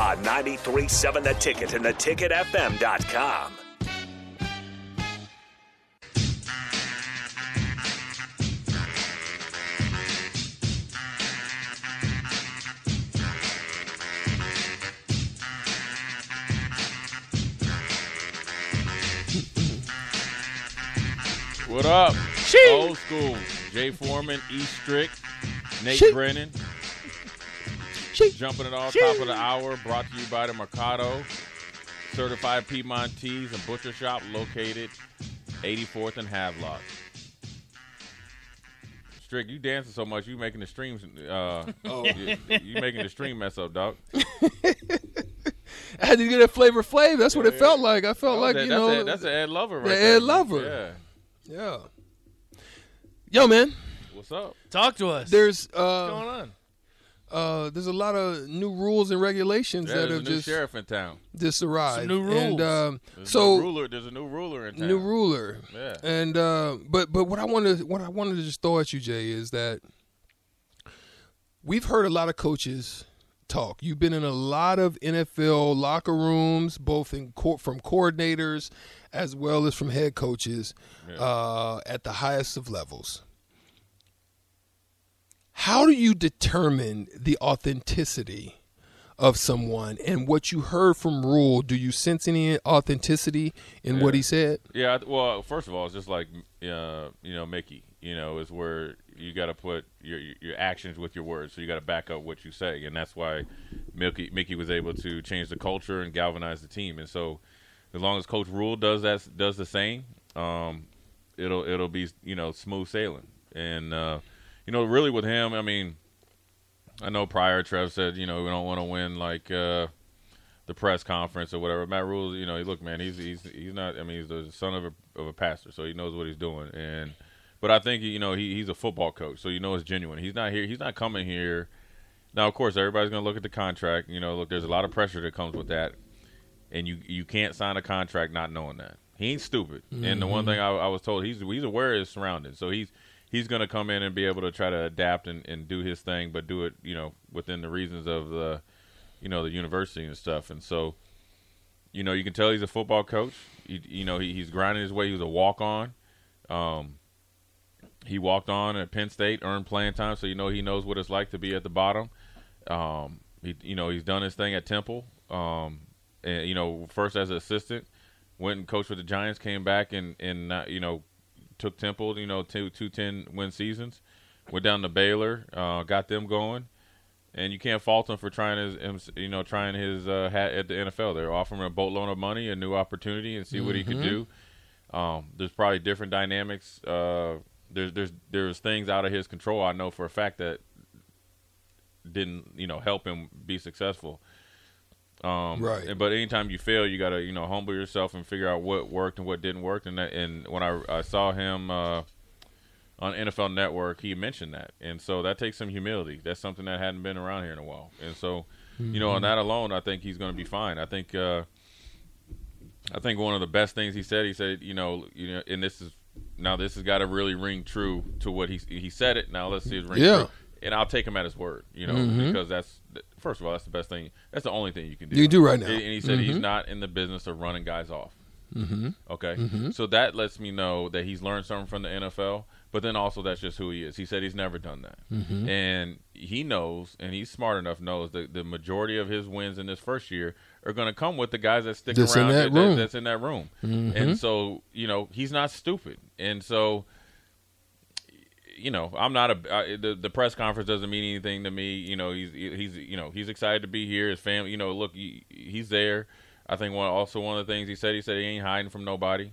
On 93.7 The Ticket and theticketfm.com. What up? Sheesh. Old school. Jay Foreman, E Strick, Nate Sheesh. Brennan. Sheesh. Jumping it all top of the hour. Brought to you by the Mercado. Certified Piedmontese and Butcher Shop located 84th and Havelock. Strick, you dancing so much, you making the streams. Uh, Oh. you, you making the stream mess up, dog. I had to get that flavor flav. That's what it Yeah. felt like. I felt Oh, like that- you that's know. a, that's an Ed Lover right the there. Ed Lover. Yeah. yeah. Yo, man. What's up? Talk to us. There's What's uh, going on? Uh, there's a lot of new rules and regulations Yeah, that there's a have new just sheriff in town. just arrived. Some new And rules. um, There's a so new ruler. There's a new ruler in town. new ruler. Yeah. And uh, but but what I wanted what I wanted to just throw at you, Jay, is that we've heard a lot of coaches talk. You've been in a lot of NFL locker rooms, both in court from coordinators as well as from head coaches uh, at the highest of levels. How do you determine the authenticity of someone and what you heard from Rhule? Do you sense any authenticity in what he said? Yeah, well, first of all, it's just like uh, you know, Mickey. You know, is where you got to put your your actions with your words. So you got to back up what you say, and that's why Mickey Mickey was able to change the culture and galvanize the team. And so, as long as Coach Rhule does that, does the same, um, it'll it'll be you know smooth sailing. And uh, you know, really with him, I mean, I know prior Trev said you know we don't want to win like. Uh, the press conference or whatever. Matt Rhule, you know, look, man, he's he's he's not. I mean, he's the son of a of a pastor, so he knows what he's doing. And but I think you know he, he's a football coach, so you know it's genuine. He's not here. He's not coming here. Now, of course, everybody's going to look at the contract. You know, look, there's a lot of pressure that comes with that, and you you can't sign a contract not knowing that. He ain't stupid. And the one thing I, I was told, he's he's aware of his surroundings, so he's he's going to come in and be able to try to adapt and, and do his thing, but do it you know within the reasons of the you know the university and stuff. And so, you know, you can tell he's a football coach. He, you know, he, he's grinding his way. He was a walk on. Um, he walked on at Penn State, earned playing time, so you know he knows what it's like to be at the bottom. Um, he, you know, he's done his thing at Temple. Um, and you know, first as an assistant, went and coached with the Giants, came back and and uh, you know took Temple, you know, two two ten win seasons. Went down to Baylor, uh, got them going and you can't fault him for trying his, you know, trying his uh, hat at the NFL. They're offering a boatload of money, a new opportunity, and see what he could do. Um, there's probably different dynamics. Uh, there's there's there's things out of his control. I know for a fact that didn't you know help him be successful. Um, Right. and- But anytime you fail, you gotta you know humble yourself and figure out what worked and what didn't work. And that, and when I I saw him. Uh, on NFL Network, he mentioned that, and so that takes some humility. That's something that hadn't been around here in a while, and so you know, on that alone, I think he's going to be fine. I think, uh, I think one of the best things he said, he said, you know, you know, and this is now this has got to really ring true to what he he said it. Now let's see it ring Yeah. true, and I'll take him at his word, you know, because that's first of all, that's the best thing. That's the only thing you can do. You do right now. And he said he's not in the business of running guys off. Mm-hmm. Okay, so that lets me know that he's learned something from the NFL, but then also that's just who he is. He said he's never done that, Mm-hmm. and he knows, and he's smart enough knows that the majority of his wins in this first year are going to come with the guys that stick That's in around that room. Mm-hmm. that's in that room, and so you know he's not stupid, and so you know, I'm not a I, the the press conference doesn't mean anything to me. You know, he's he's you know he's excited to be here. His family, you know, look, he, he's there. I think one also one of the things he said he said he ain't hiding from nobody.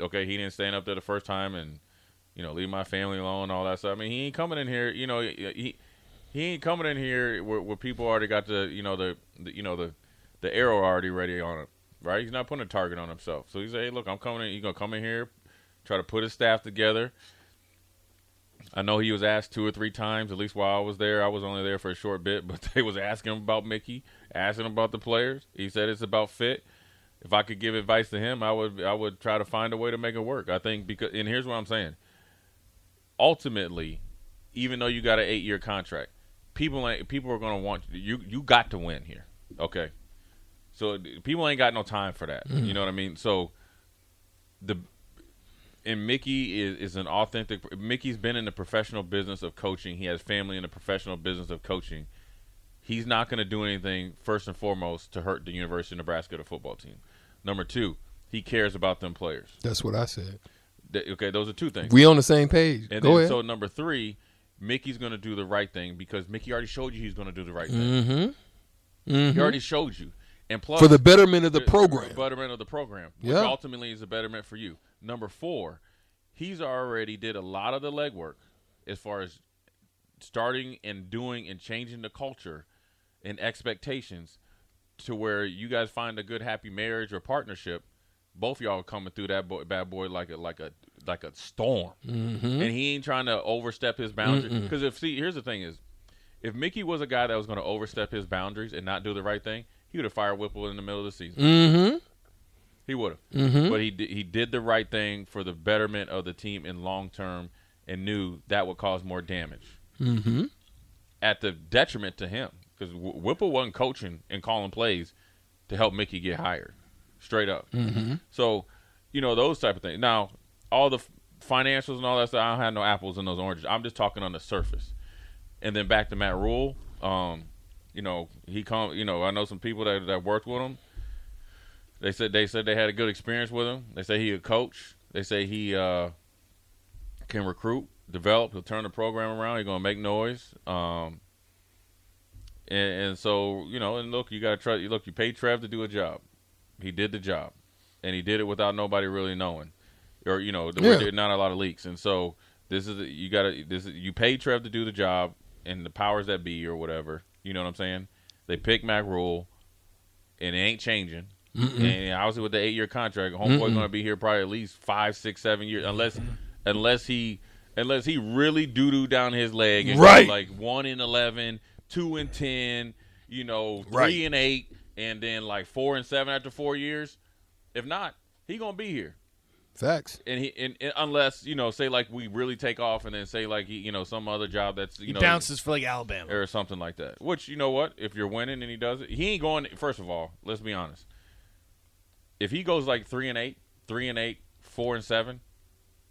Okay, he didn't stand up there the first time and you know leave my family alone all that stuff. I mean, he ain't coming in here. You know, he he ain't coming in here where, where people already got the you know the, the you know the the arrow already ready on him, right? He's not putting a target on himself. So he's like, hey, look, I'm coming in. He's gonna come in here, try to put his staff together. I know he was asked two or three times, at least while I was there. I was only there for a short bit, but they was asking him about Mickey, asking him about the players. He said it's about fit. If I could give advice to him, I would I would try to find a way to make it work. I think because and here's what I'm saying. Ultimately, even though you got an eight year contract, people ain't people are gonna want you you got to win here. Okay. So people ain't got no time for that. Mm-hmm. You know what I mean? So the and Mickey is, is an authentic. Mickey's been in the professional business of coaching. He has family in the professional business of coaching. He's not going to do anything first and foremost to hurt the University of Nebraska the football team. Number two, he cares about them players. That's what I said. Th- Okay, those are two things. We on the same page. and Go then, ahead. so number three, Mickey's going to do the right thing because Mickey already showed you he's going to do the right thing. mm-hmm. He already showed you. And plus, For the betterment of the the program. betterment of the program, which Yeah. ultimately is a betterment for you. Number four, he's already did a lot of the legwork as far as starting and doing and changing the culture and expectations to where you guys find a good happy marriage or partnership. Both y'all coming through that boy, bad boy like a like a like a storm, Mm-hmm. and he ain't trying to overstep his boundaries. Because if see, here's the thing: is if Mickey was a guy that was going to overstep his boundaries and not do the right thing, he would have fired Whipple in the middle of the season. Mm-hmm. He would have, but he did, he did the right thing for the betterment of the team in long term, and knew that would cause more damage Mm-hmm. at the detriment to him because Whipple wasn't coaching and calling plays to help Mickey get hired, straight up. Mm-hmm. So, you know those type of things. Now, all the f- financials and all that stuff, I don't have no apples and those oranges. I'm just talking on the surface. And then back to Matt Rhule. Um, you know, he come. You know, I know some people that that worked with him. They said they said they had a good experience with him. They say he a coach. They say he uh, can recruit, develop. He'll turn the program around. He's gonna make noise. Um, and, and so you know, and look, you got to try. You look, you paid Trev to do a job. He did the job, and he did it without nobody really knowing, or you know, there Yeah. were not a lot of leaks. And so this is you got to this is you paid Trev to do the job, and the powers that be or whatever. You know what I'm saying? They pick Matt Rhule, and it ain't changing. And obviously, with the eight year contract, homeboy's going to be here probably at least five, six, seven years, unless unless he unless he really doo doo down his leg and Right. like one in 11, two and ten, you know, three Right. and eight, and then like four and seven after four years. If not, he gonna be here Facts. and he and, and unless you know say like we really take off and then say like he, you know some other job that's you He know bounces for like Alabama. or something like that which you know what if you're winning and he does it he ain't going first of all let's be honest if he goes like three and eight three and eight four and seven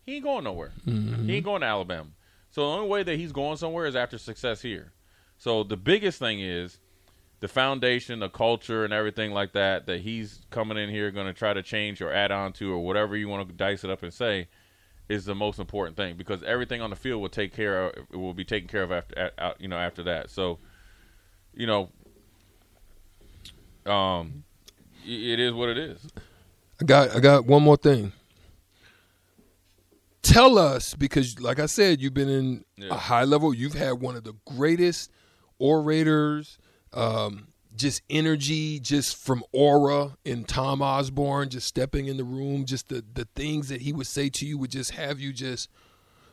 he ain't going nowhere. He ain't going to alabama. So the only way that he's going somewhere is after success here. So the biggest thing is the foundation, the culture, and everything like that that he's coming in here going to try to change or add on to or whatever you want to dice it up and say is the most important thing because everything on the field will take care of will be taken care of after you know after that. So, you know, um, it is what it is. I got I got one more thing. Tell us because like I said, you've been in Yeah. a high level. You've had one of the greatest orators, um, just energy, just from aura in Tom Osborne, just stepping in the room, just the the things that he would say to you would just have you just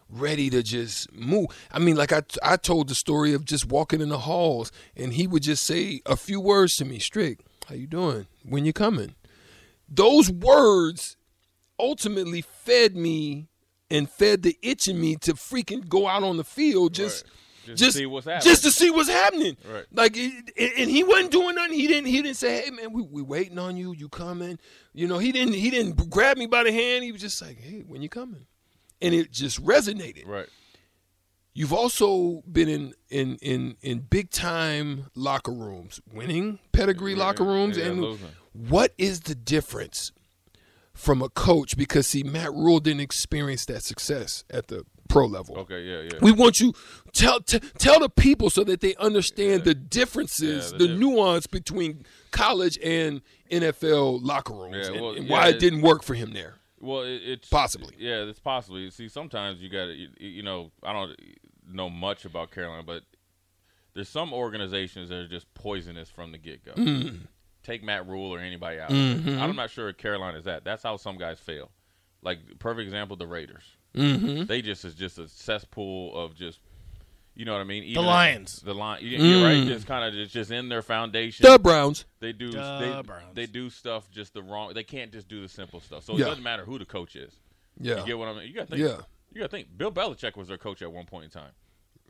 ready to just move. I mean, like I, I told the story of just walking in the halls, and he would just say a few words to me. Strick, how you doing? When you coming? Those words ultimately fed me and fed the itch in me to freaking go out on the field just. Right. Just Just, to see what's happening. just to see what's happening. Right. Like, and he wasn't doing nothing. He didn't. He didn't say, "Hey, man, we we waiting on you. You coming?" You know, he didn't. He didn't grab me by the hand. He was just like, "Hey, when you coming?" And it just resonated. Right. You've also been in in in in big time locker rooms, winning pedigree locker rooms, Yeah, and what is the difference from a coach? Because see, Matt Rhule didn't experience that success at the pro level. Okay. Yeah. Yeah. We want you tell t- tell the people so that they understand the differences, Yeah, the, the diff- nuance between college and NFL locker rooms, Yeah, and, and yeah, why it it- didn't work for him there. Well, it, it's Possibly. Yeah, it's possibly. See, sometimes you got to, you, you know, I don't know much about Carolina, but there's some organizations that are just poisonous from the get go. Mm. take Matt Rhule or anybody out. Mm-hmm. I'm not sure if Carolina is that. That's how some guys fail. Like perfect example, the Raiders. Mm-hmm. They just is just a cesspool of just, you know what I mean. The Lions. The lion. You're right. Mm. Just kind of just, just in their foundation. The Browns. They do Duh, they, Browns. they do stuff just the wrong. They can't just do the simple stuff. So it Yeah. doesn't matter who the coach is. Yeah. You get what I mean? You got to think. Yeah. You got to think. Bill Belichick was their coach at one point in time.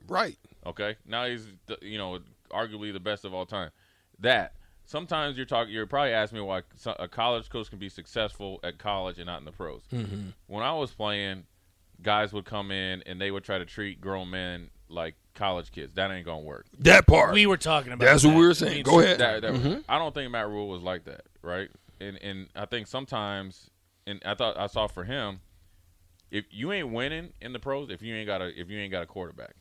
Right. Okay, now he's the, you know arguably the best of all time. That sometimes you're talking. You're probably asking me why a college coach can be successful at college and not in the pros. Mm-hmm. When I was playing, guys would come in and they would try to treat grown men like college kids. That ain't gonna work. That part. We were talking about. That's what we were saying. mean, Go ahead. That, that- Mm-hmm. I don't think Matt Rhule was like that, right? And and I think sometimes, and I thought I saw for him, if you ain't winning in the pros, if you ain't got a if you ain't got a quarterback,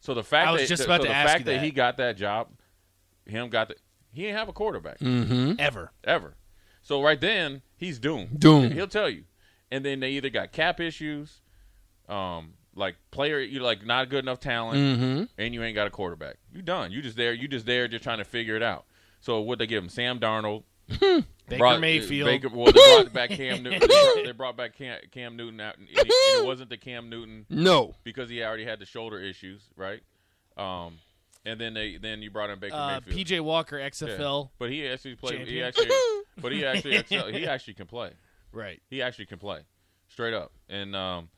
so the fact I was that just about so to the ask fact you that. that. he got that job, him got the he ain't have a quarterback Mm-hmm. ever. ever. So right then he's doomed. Doomed. He'll tell you. And then they either got cap issues, um, like player you like not good enough talent, Mm-hmm. and you ain't got a quarterback. You done. You just there. You just there, just trying to figure it out. So what they give him? Sam Darnold, Baker brought- Mayfield. Baker, well, they brought back Cam Newton. They brought, they brought back Cam, Cam Newton out, and it, and it wasn't the Cam Newton No. because he already had the shoulder issues, right? Um, and then they then you brought in Baker uh, Mayfield. PJ Walker, Yeah. XFL. but he actually played. He actually, but he actually excel, he actually can play. Right. He actually can play, straight up. And um,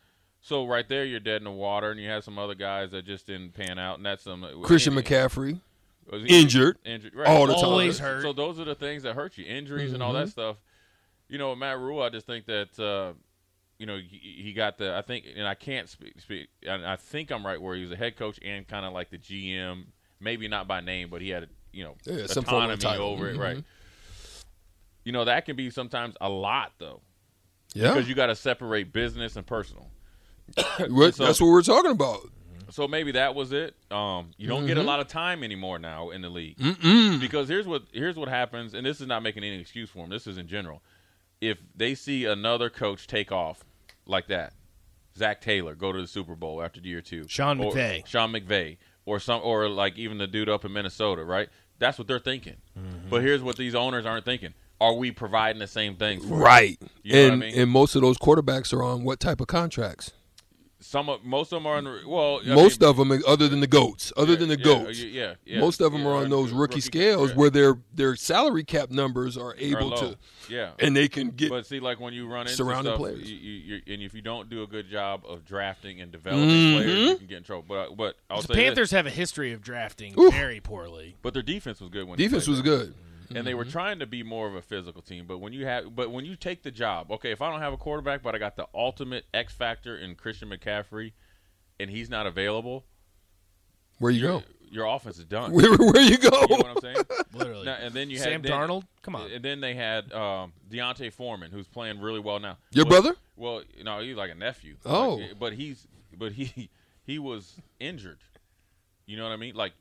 so right there, you're dead in the water, and you have some other guys that just didn't pan out, and that's some Christian and- McCaffrey. was he- Injured. injured, right. all the time. Always So- hurt. So those are the things that hurt you, injuries and all that stuff. You know, Matt Rhule, I just think that uh, you know he, he got the. I think, and I can't speak. speak and I think I'm right where he was a head coach and kind of like the GM, maybe not by name, but he had a you know Yeah, some form of autonomy title. over it, Mhm. right? You know that can be sometimes a lot though, Yeah. because you got to separate business and personal. So- that's what we're talking about. So maybe that was it. Um, you don't get a lot of time anymore now in the league Mm-mm. because here's what here's what happens, and this is not making any excuse for them. This is in general. If they see another coach take off like that, Zac Taylor go to the Super Bowl after year two, Sean McVay. Sean McVay, or some, or like even the dude up in Minnesota, right? That's what they're thinking. Mm-hmm. But here's what these owners aren't thinking: Are we providing the same things? For? Right. You know what I and mean? and most of those quarterbacks are on what type of contracts? Some, of, most of them are on. the- Well, I most mean, of them, other than the goats, other yeah, than the goats, yeah, yeah, most of them yeah, are on those rookie, scales yeah, where their their salary cap numbers are are able low. to, yeah, and they can get. But see, like when you run into surrounding stuff, players. You, you, and if you don't do a good job of drafting and developing Mhm. players, you can get in trouble. But but I'll The say this, Panthers have a history of drafting Oof. very poorly. but their defense was good when defense played was them. Good. and they were Mm-hmm. trying to be more of a physical team. But when you have, but when you take the job, okay, if I don't have a quarterback, but I got the ultimate X factor in Christian McCaffrey, and he's not available, Where you go? your offense is done. Where where you go? you know what I'm saying? Literally. Now, and then you Sam had then- Darnold? Come on. And then they had um, D'Onta Foreman, who's playing really well now. Your Well- brother? Well, no, he's like a nephew. Oh. Like, but he's but he he was injured. You know what I mean? Like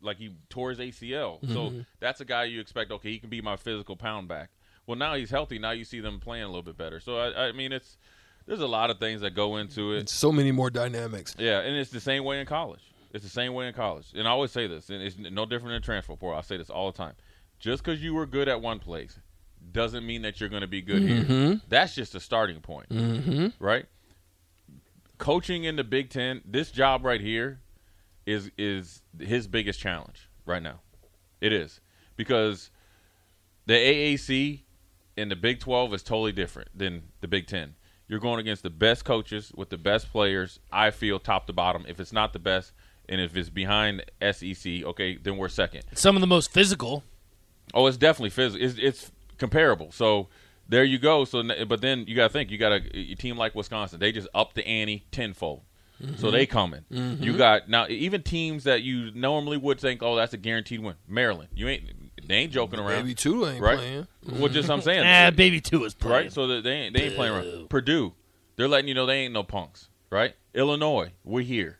like he tore his ACL. Mm-hmm. So that's a guy you expect. Okay, he can be my physical pound back. Well, now he's healthy. Now you see them playing a little bit better. So I, I mean, it's there's a lot of things that go into it. so many more dynamics. Yeah, and it's the same way in college. It's the same way in college. And I always say this, and it's no different in transfer portal. I say this all the time. Just because you were good at one place doesn't mean that you're going to be good here. That's just a starting point, Mm-hmm. right? Coaching in the Big Ten, this job right here is is his biggest challenge right now. It is because the AAC and the Big 12 is totally different than the Big 10. You're going against the best coaches with the best players, I feel, top to bottom. If it's not the best, and if it's behind SEC, okay, then we're second. Some of the most physical. Oh, it's definitely physical. It's, it's comparable. So there you go. So, but then you got to think you got a, a team like Wisconsin. They just up the ante tenfold. So they coming. You got now even teams that you normally would think, oh, that's a guaranteed win. Maryland, you ain't they ain't joking around, Baby two ain't right? playing. Well, just I'm saying, Ah, baby two is playing. right? So they ain't they ain't playing around. Purdue, they're letting you know they ain't no punks, right? Illinois, we're here.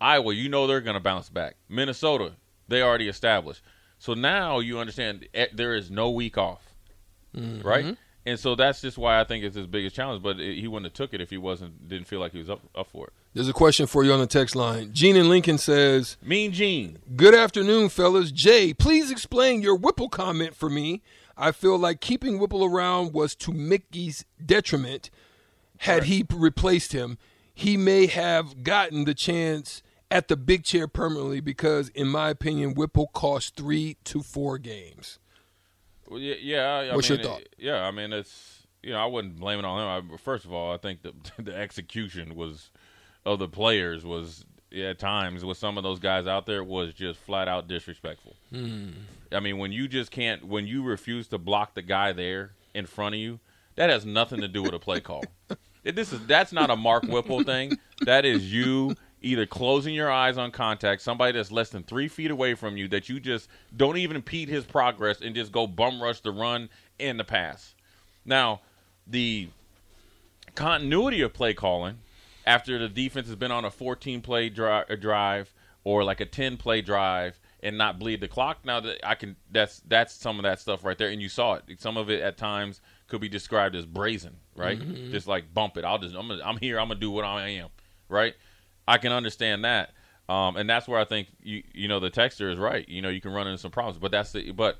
Iowa, you know they're gonna bounce back. Minnesota, they already established. So now you understand eh, there is no week off, right? And so that's just why I think it's his biggest challenge. But it, he wouldn't have took it if he wasn't didn't feel like he was up up for it. There's a question for you on the text line. Gene in Lincoln says, Mean Gene. Good afternoon, fellas. Jay, please explain your Whipple comment for me. I feel like keeping Whipple around was to Mickey's detriment. Had he replaced him, he may have gotten the chance at the big chair permanently because, in my opinion, Whipple cost three to four games. Well, yeah, yeah. I, I What's mean, your thought? it- yeah, I mean, it's you know, I wouldn't blame it on him. I, first of all, I think the the execution was of the players was yeah, at times with some of those guys out there was just flat out disrespectful. Hmm. I mean, when you just can't, when you refuse to block the guy there in front of you, that has nothing to do with a play call. It- This is that's not a Mark Whipple thing. That is you either closing your eyes on contact, somebody that's less than three feet away from you, that you just don't even impede his progress and just go bum rush the run and the pass. Now, the continuity of play calling after the defense has been on a 14 play dri- drive or like a 10 play drive and not bleed the clock now that I can that's that's some of that stuff right there and you saw it. Some of it at times could be described as brazen right? Mm-hmm. Just like bump it. I'll just I'm, gonna, I'm here. I'm gonna do what I am right I can understand that um, and that's where I think you you know the texture is right you know you can run into some problems but that's the but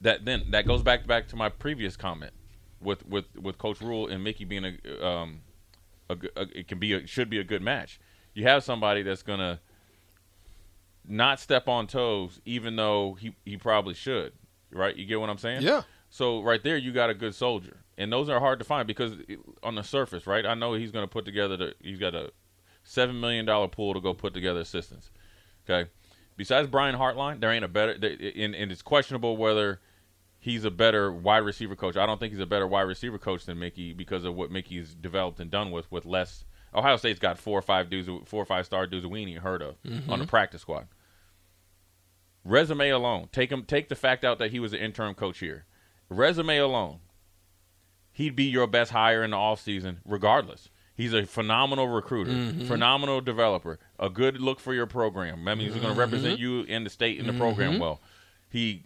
that then that goes back back to my previous comment with with with Coach Rhule and Mickey being a um a, a- it can be a, should be a good match. You have somebody that's gonna not step on toes, even though he he probably should. Right? You get what I'm saying? Yeah. So right there, you got a good soldier, and those are hard to find because on the surface, right? I know he's going to put together the he's got a seven million dollar pool to go put together assistants. Okay. Besides Brian Hartline, there ain't a better, and, and it's questionable whether he's a better wide receiver coach. I don't think he's a better wide receiver coach than Mickey because of what Mickey's developed and done with with less. Ohio State's got four or five dudes, four or five star dudes we ain't even heard of mm-hmm. on the practice squad. Resume alone, take him, take the fact out that he was an interim coach here. Resume alone, he'd be your best hire in the offseason regardless. He's a phenomenal recruiter, mm-hmm. phenomenal developer, a good look for your program. That means he's going to mm-hmm. represent you in the state in the program mm-hmm. well. He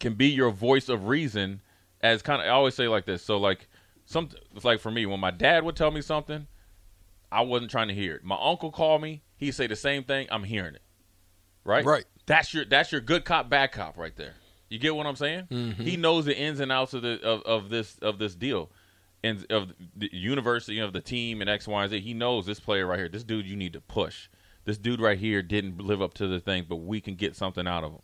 can be your voice of reason as kind of I always say like this. So like some it's like for me when my dad would tell me something, I wasn't trying to hear it. My uncle called me, he'd say the same thing, I'm hearing it. Right? Right. That's your that's your good cop bad cop right there. You get what I'm saying? He knows the ins and outs of the of, of this of this deal. And of the university of the team and X, Y, and Z. He knows this player right here. This dude you need to push. This dude right here didn't live up to the thing, but we can get something out of him.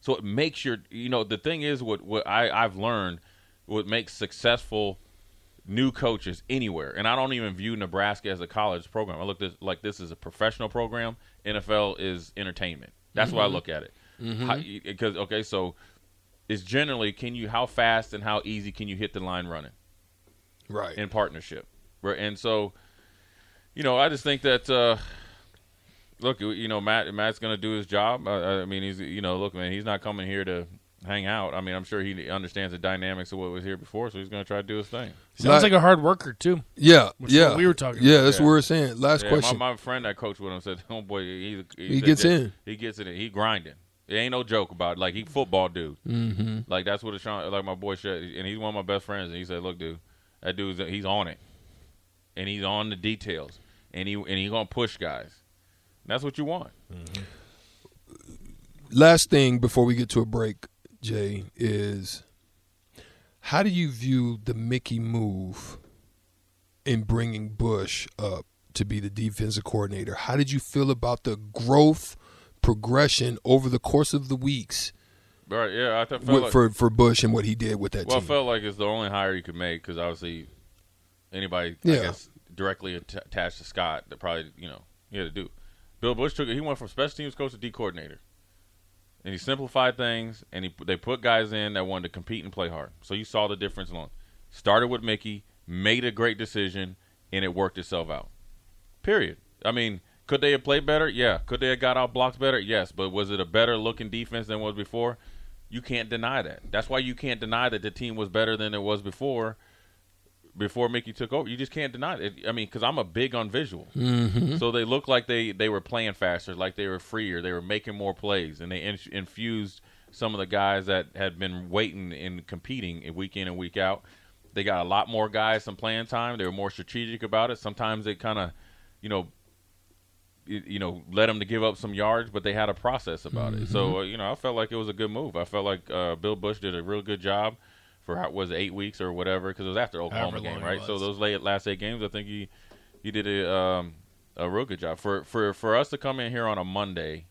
So it makes your you know the thing is what what I I've learned what makes successful new coaches anywhere, and I don't even view Nebraska as a college program. I look at this like this is a professional program. NFL is entertainment. That's why I mm-hmm. look at it. Mm-hmm. Because okay, so it's generally can you how fast and how easy can you hit the line running Right. in partnership, right? And so, you know, I just think that uh, look, you know, Matt Matt's going to do his job. I, I mean, he's you know, look, man, he's not coming here to hang out. I mean, I'm sure he understands the dynamics of what was here before, so he's going to try to do his thing. Sounds like a hard worker too. yeah, Which is yeah. what we were talking Yeah, about. that's Yeah. what we are saying. Last Yeah, question. My, my friend that coached with him said, "Oh boy, he's, He said gets that in. He gets it. in. He grinding. It ain't no joke about it. like he football dude. Mm-hmm. Like that's what it's trying. Like my boy said, and he's one of my best friends. And he said, "Look, dude, that dude's he's on it, and he's on the details, and he and he gonna push guys. That's what you want. Mm-hmm. Last thing before we get to a break, Jay, is how do you view the Mickey move in bringing Busch up to be the defensive coordinator? How did you feel about the growth progression over the course of the weeks Right? Yeah, I th- with, like, for for Busch and what he did with that well, I felt like it's the only hire you could make because obviously anybody Yeah. I guess directly att- attached to Scott that probably you know he had to do. Bill Busch took it. He went from special teams coach to D coordinator, and he simplified things. And he they put guys in that wanted to compete and play hard. So you saw the difference. Alone started with Mickey, made a great decision, and it worked itself out. Period. I mean, could they have played better? Yeah. Could they have got out blocks better? Yes. But was it a better looking defense than was before? You can't deny that. That's why you can't deny that the team was better than it was before. Before Mickey took over, you just can't deny it. I mean, because I'm a big on visual, mm-hmm. so they looked like they they were playing faster, like they were freer, they were making more plays, and they in, infused some of the guys that had been waiting and competing week in and week out. They got a lot more guys some playing time. They were more strategic about it. Sometimes they kind of, you know, you, know, led them to give up some yards, but they had a process about it. So uh, you know, I felt like it was a good move. I felt like uh, Bill Busch did a real good job for how was it, eight weeks or whatever because it was after Oklahoma However game, right? So those late last eight games, I think he he did a um, a real good job for for for us to come in here on a Monday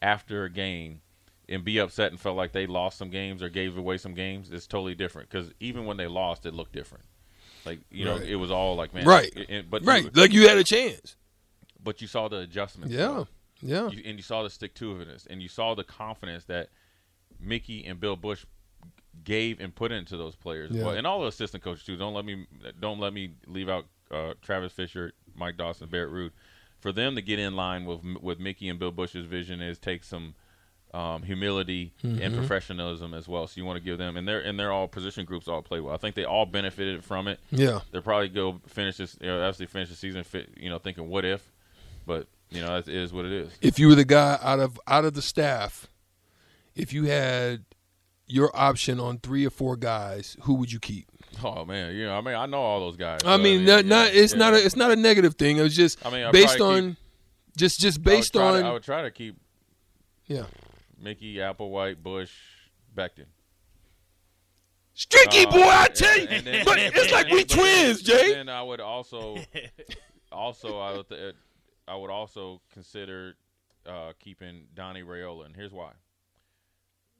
after a game and be upset and felt like they lost some games or gave away some games. It's totally different because even when they lost, it looked different. Like you know, Right. it was all like man, Right. it- it- but Right, you, like you had a chance. But you saw the adjustments. Yeah, though. yeah. You, and you saw the stick to itiveness, and you saw the confidence that Mickey and Bill Busch gave and put into those players, Yeah. well, and all the assistant coaches too. Don't let me don't let me leave out uh, Travis Fisher, Mike Dawson, Barrett Ruud. For them to get in line with with Mickey and Bill Busch's vision is take some um, humility Mm-hmm. and professionalism as well. So you want to give them, and they're and they're all position groups all play well. I think they all benefited from it. Yeah. They'll probably go finish this, you know, finish the season, fit, you know, thinking what if, but you know, it is what it is. If you were the guy out of out of the staff, if you had your option on three or four guys, who would you keep? Oh man, you know, I mean, I know all those guys. I mean, not, not it's yeah. not a it's not a negative thing. It was just I mean, I'd based on just just I would based to- on I would try to keep yeah. Mickey, Applewhite, Busch, Beckton. Streaky Uh, boy, I tell you, and then- but it's like we twins, Jay. Then I would also, also I would, th- I would also consider uh, keeping Donnie Raiola, and here's why: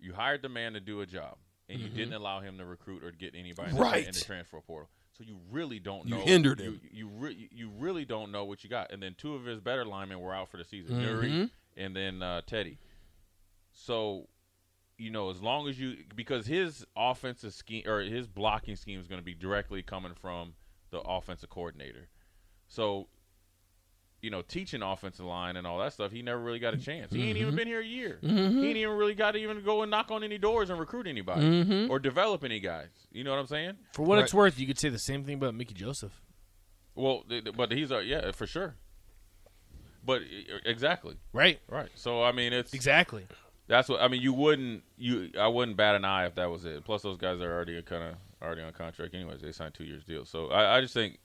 you hired the man to do a job, and you didn't allow him to recruit or get anybody in the- Mm-hmm. Right. in the transfer portal. So you really don't You know. hindered you, him. You re- you really don't know what you got. And then two of his better linemen were out for the season. Nuri and then uh, Teddy. So you know, as long as you because his offensive scheme or his blocking scheme is going to be directly coming from the offensive coordinator. So, you know, teaching offensive line and all that stuff, he never really got a chance. He ain't even mm-hmm. been here a year. Mm-hmm. He ain't even really got to even go and knock on any doors and recruit anybody mm-hmm. or develop any guys. You know what I'm saying? For what it's worth, you could say the same thing about Mickey Joseph. Well, th- th- but he's a yeah for sure. But exactly Right. right. So I mean, it's Exactly. That's what I mean. You wouldn't you I wouldn't bat an eye if that was it. Plus, those guys are already kind of already on contract anyways. They signed two years deal. So I, I just think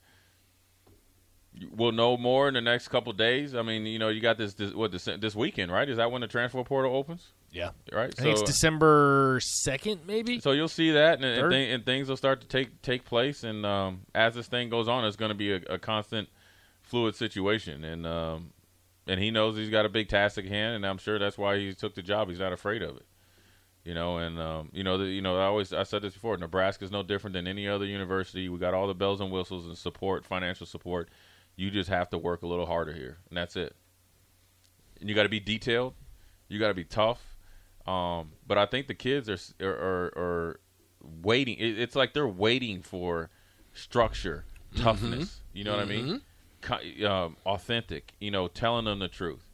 we'll know more in the next couple days. I mean, you know, you got this, this what this this weekend, right? Is that when the transfer portal opens? Yeah. Right. I think it's December second, maybe. So you'll see that, and, and, Third? thi- and things will start to take take place. And um, as this thing goes on, it's going to be a, a constant, fluid situation. And um, and he knows he's got a big task at hand, and I'm sure that's why he took the job. He's not afraid of it. You know, and um, you know, the, you know, I always I said this before. Nebraska is no different than any other university. We got all the bells and whistles and support, financial support. You just have to work a little harder here, and that's it. And you got to be detailed. You got to be tough. Um, but I think the kids are are, are, are waiting. It, it's like they're waiting for structure, toughness. You know what I mean? Um, authentic. You know, telling them the truth.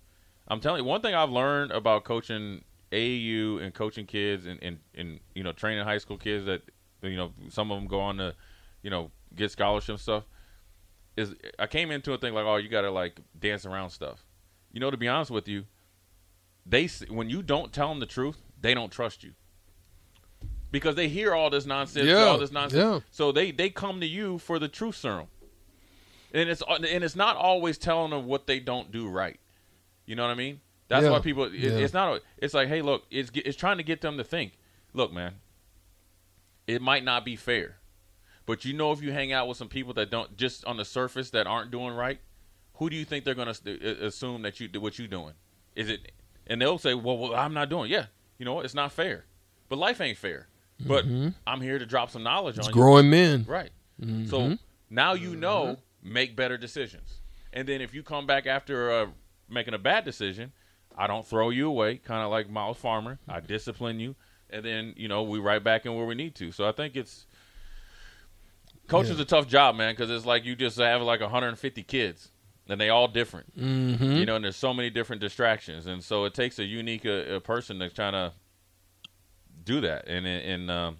I'm telling you, one thing I've learned about coaching AAU and coaching kids and, and, and you know training high school kids that you know some of them go on to you know get scholarship stuff is I came into a thing like oh you got to like dance around stuff. You know, to be honest with you, they when you don't tell them the truth, they don't trust you because they hear all this nonsense, Yeah, all this nonsense. yeah. So they they come to you for the truth serum, and it's uh, and it's not always telling them what they don't do right. You know what I mean? That's Yeah, why people. It. It's not. It's like, hey, look, it's it's trying to get them to think. Look, man, it might not be fair, but you know, if you hang out with some people that don't just on the surface that aren't doing right, who do you think they're going to assume that you do what you're doing? Is it? And they'll say, well, well, I'm not doing. Yeah, you know? It's not fair. But life ain't fair. But I'm here to drop some knowledge Mm-hmm. It's on you. growing men. Right. Mm-hmm. So now you know, make better decisions. And then if you come back after uh, making a bad decision, I don't throw you away, kind of like Myles Farmer. I discipline you, and then you know we right back in where we need to. So I think it's coaching's a tough job, man, because it's like you just have like 150 kids, and they all different. Mm-hmm. You know, and there's so many different distractions, and so it takes a unique uh, uh, person to trying to do that. And and um,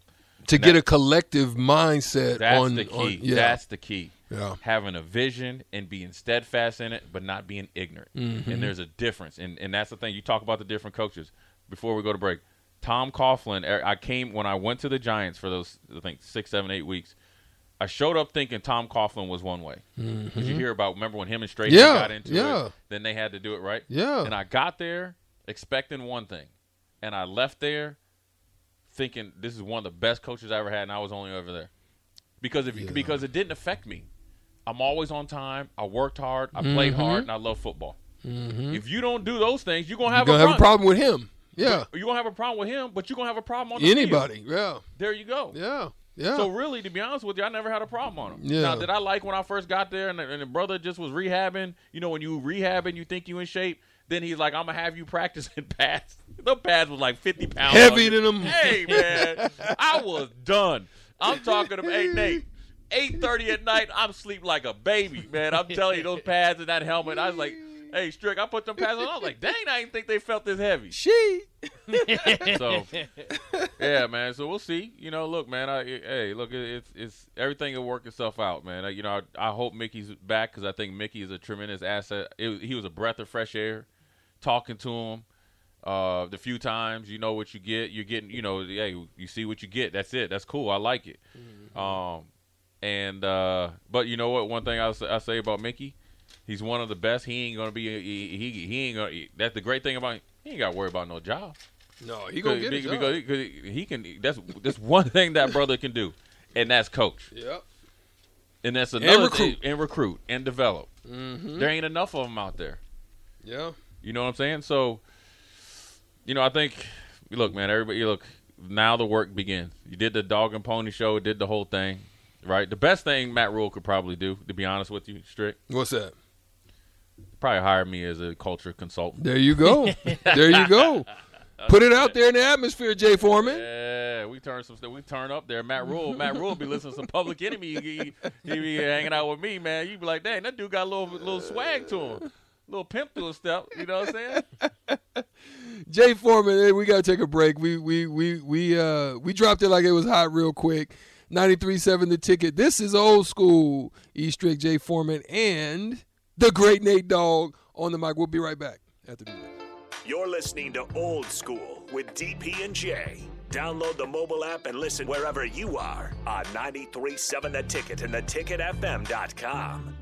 To get a collective mindset that's on the key. on- yeah. That's the key. Yeah. Having a vision and being steadfast in it, but not being ignorant. Mm-hmm. And there's a difference. And and that's the thing. You talk about the different coaches. Before we go to break, Tom Coughlin. er, I came when I went to the Giants for those I think six, seven, eight weeks. I showed up thinking Tom Coughlin was one way. Did you hear about? Remember when him and Strahan Yeah, got into yeah. it? Then they had to do it right. Yeah. And I got there expecting one thing, and I left there thinking this is one of the best coaches I ever had, and I was only over there because if because it didn't affect me. I'm always on time. I worked hard. I played Mm-hmm. hard, and I love football. If you don't do those things, you're gonna have, You're a, gonna have a problem. problem with him. Yeah. You're gonna have a problem with him, but you're gonna have a problem on the field. Anybody. Yeah. There you go. Yeah. Yeah. So really, to be honest with you, I never had a problem on him. Yeah. Now, did I like when I first got there and the, and the brother just was rehabbing? You know, when you rehabbing, you think you in shape. Then he's like, "I'm gonna have you practicing pads." The pads was like 50 pounds Heavy than them. Hey man, I was done. I'm talking to hey Nate. 8:30 at night, I'm sleep like a baby, man. I'm telling you, those pads and that helmet. I was like, "Hey, Strick, I put them pads on." I was like, "Dang, I didn't think they felt this heavy." she. so yeah, man. So we'll see. You know, look, man. I hey, look, it- it's it's everything will work itself out, man. I, you know, I, I hope Mickey's back because I think Mickey is a tremendous asset. It, he was a breath of fresh air. Talking to him, uh, the few times you know what you get, you're getting. You know, hey, you see what you get. That's it. That's cool. I like it. Um, and uh, but you know what? One thing I'll I'll say about Mickey, he's one of the best. He ain't gonna be. He he, he ain't gonna. That's the great thing about. Him. He ain't got to worry about no job. No, he gonna get it. because, because, because he can. That's that's one thing that brother can do, and that's coach, Yep. and that's another recruit. thing, and recruit and develop. Mm-hmm. There ain't enough of them out there. Yeah. You know what I'm saying? So, you know, I think. Look, man. Everybody, look. Now the work begins. You did the dog and pony show. Did the whole thing, right? The best thing Matt Rhule could probably do, to be honest with you, strict, What's that? Probably hire me as a culture consultant. There you go. there you go. Put it out there in the atmosphere, Jay Foreman. Yeah, we turn some stuff. We turn up there. Matt Rhule, Matt Rhule be listening to some Public Enemy. He, he, be hanging out with me, man. You be like, dang, that dude got a little little swag to him, little pimp to his step. You know what I'm saying? Jay Foreman, hey, we gotta take a break. We we we we uh we dropped it like it was hot real quick. 93.7 the ticket. This is old school. E Strick, Jay Foreman, and the great Nate Dogg on the mic. We'll be right back after. You're listening to Old School with DP and J. Download the mobile app and listen wherever you are on 93.7 The Ticket and theticketfm.com.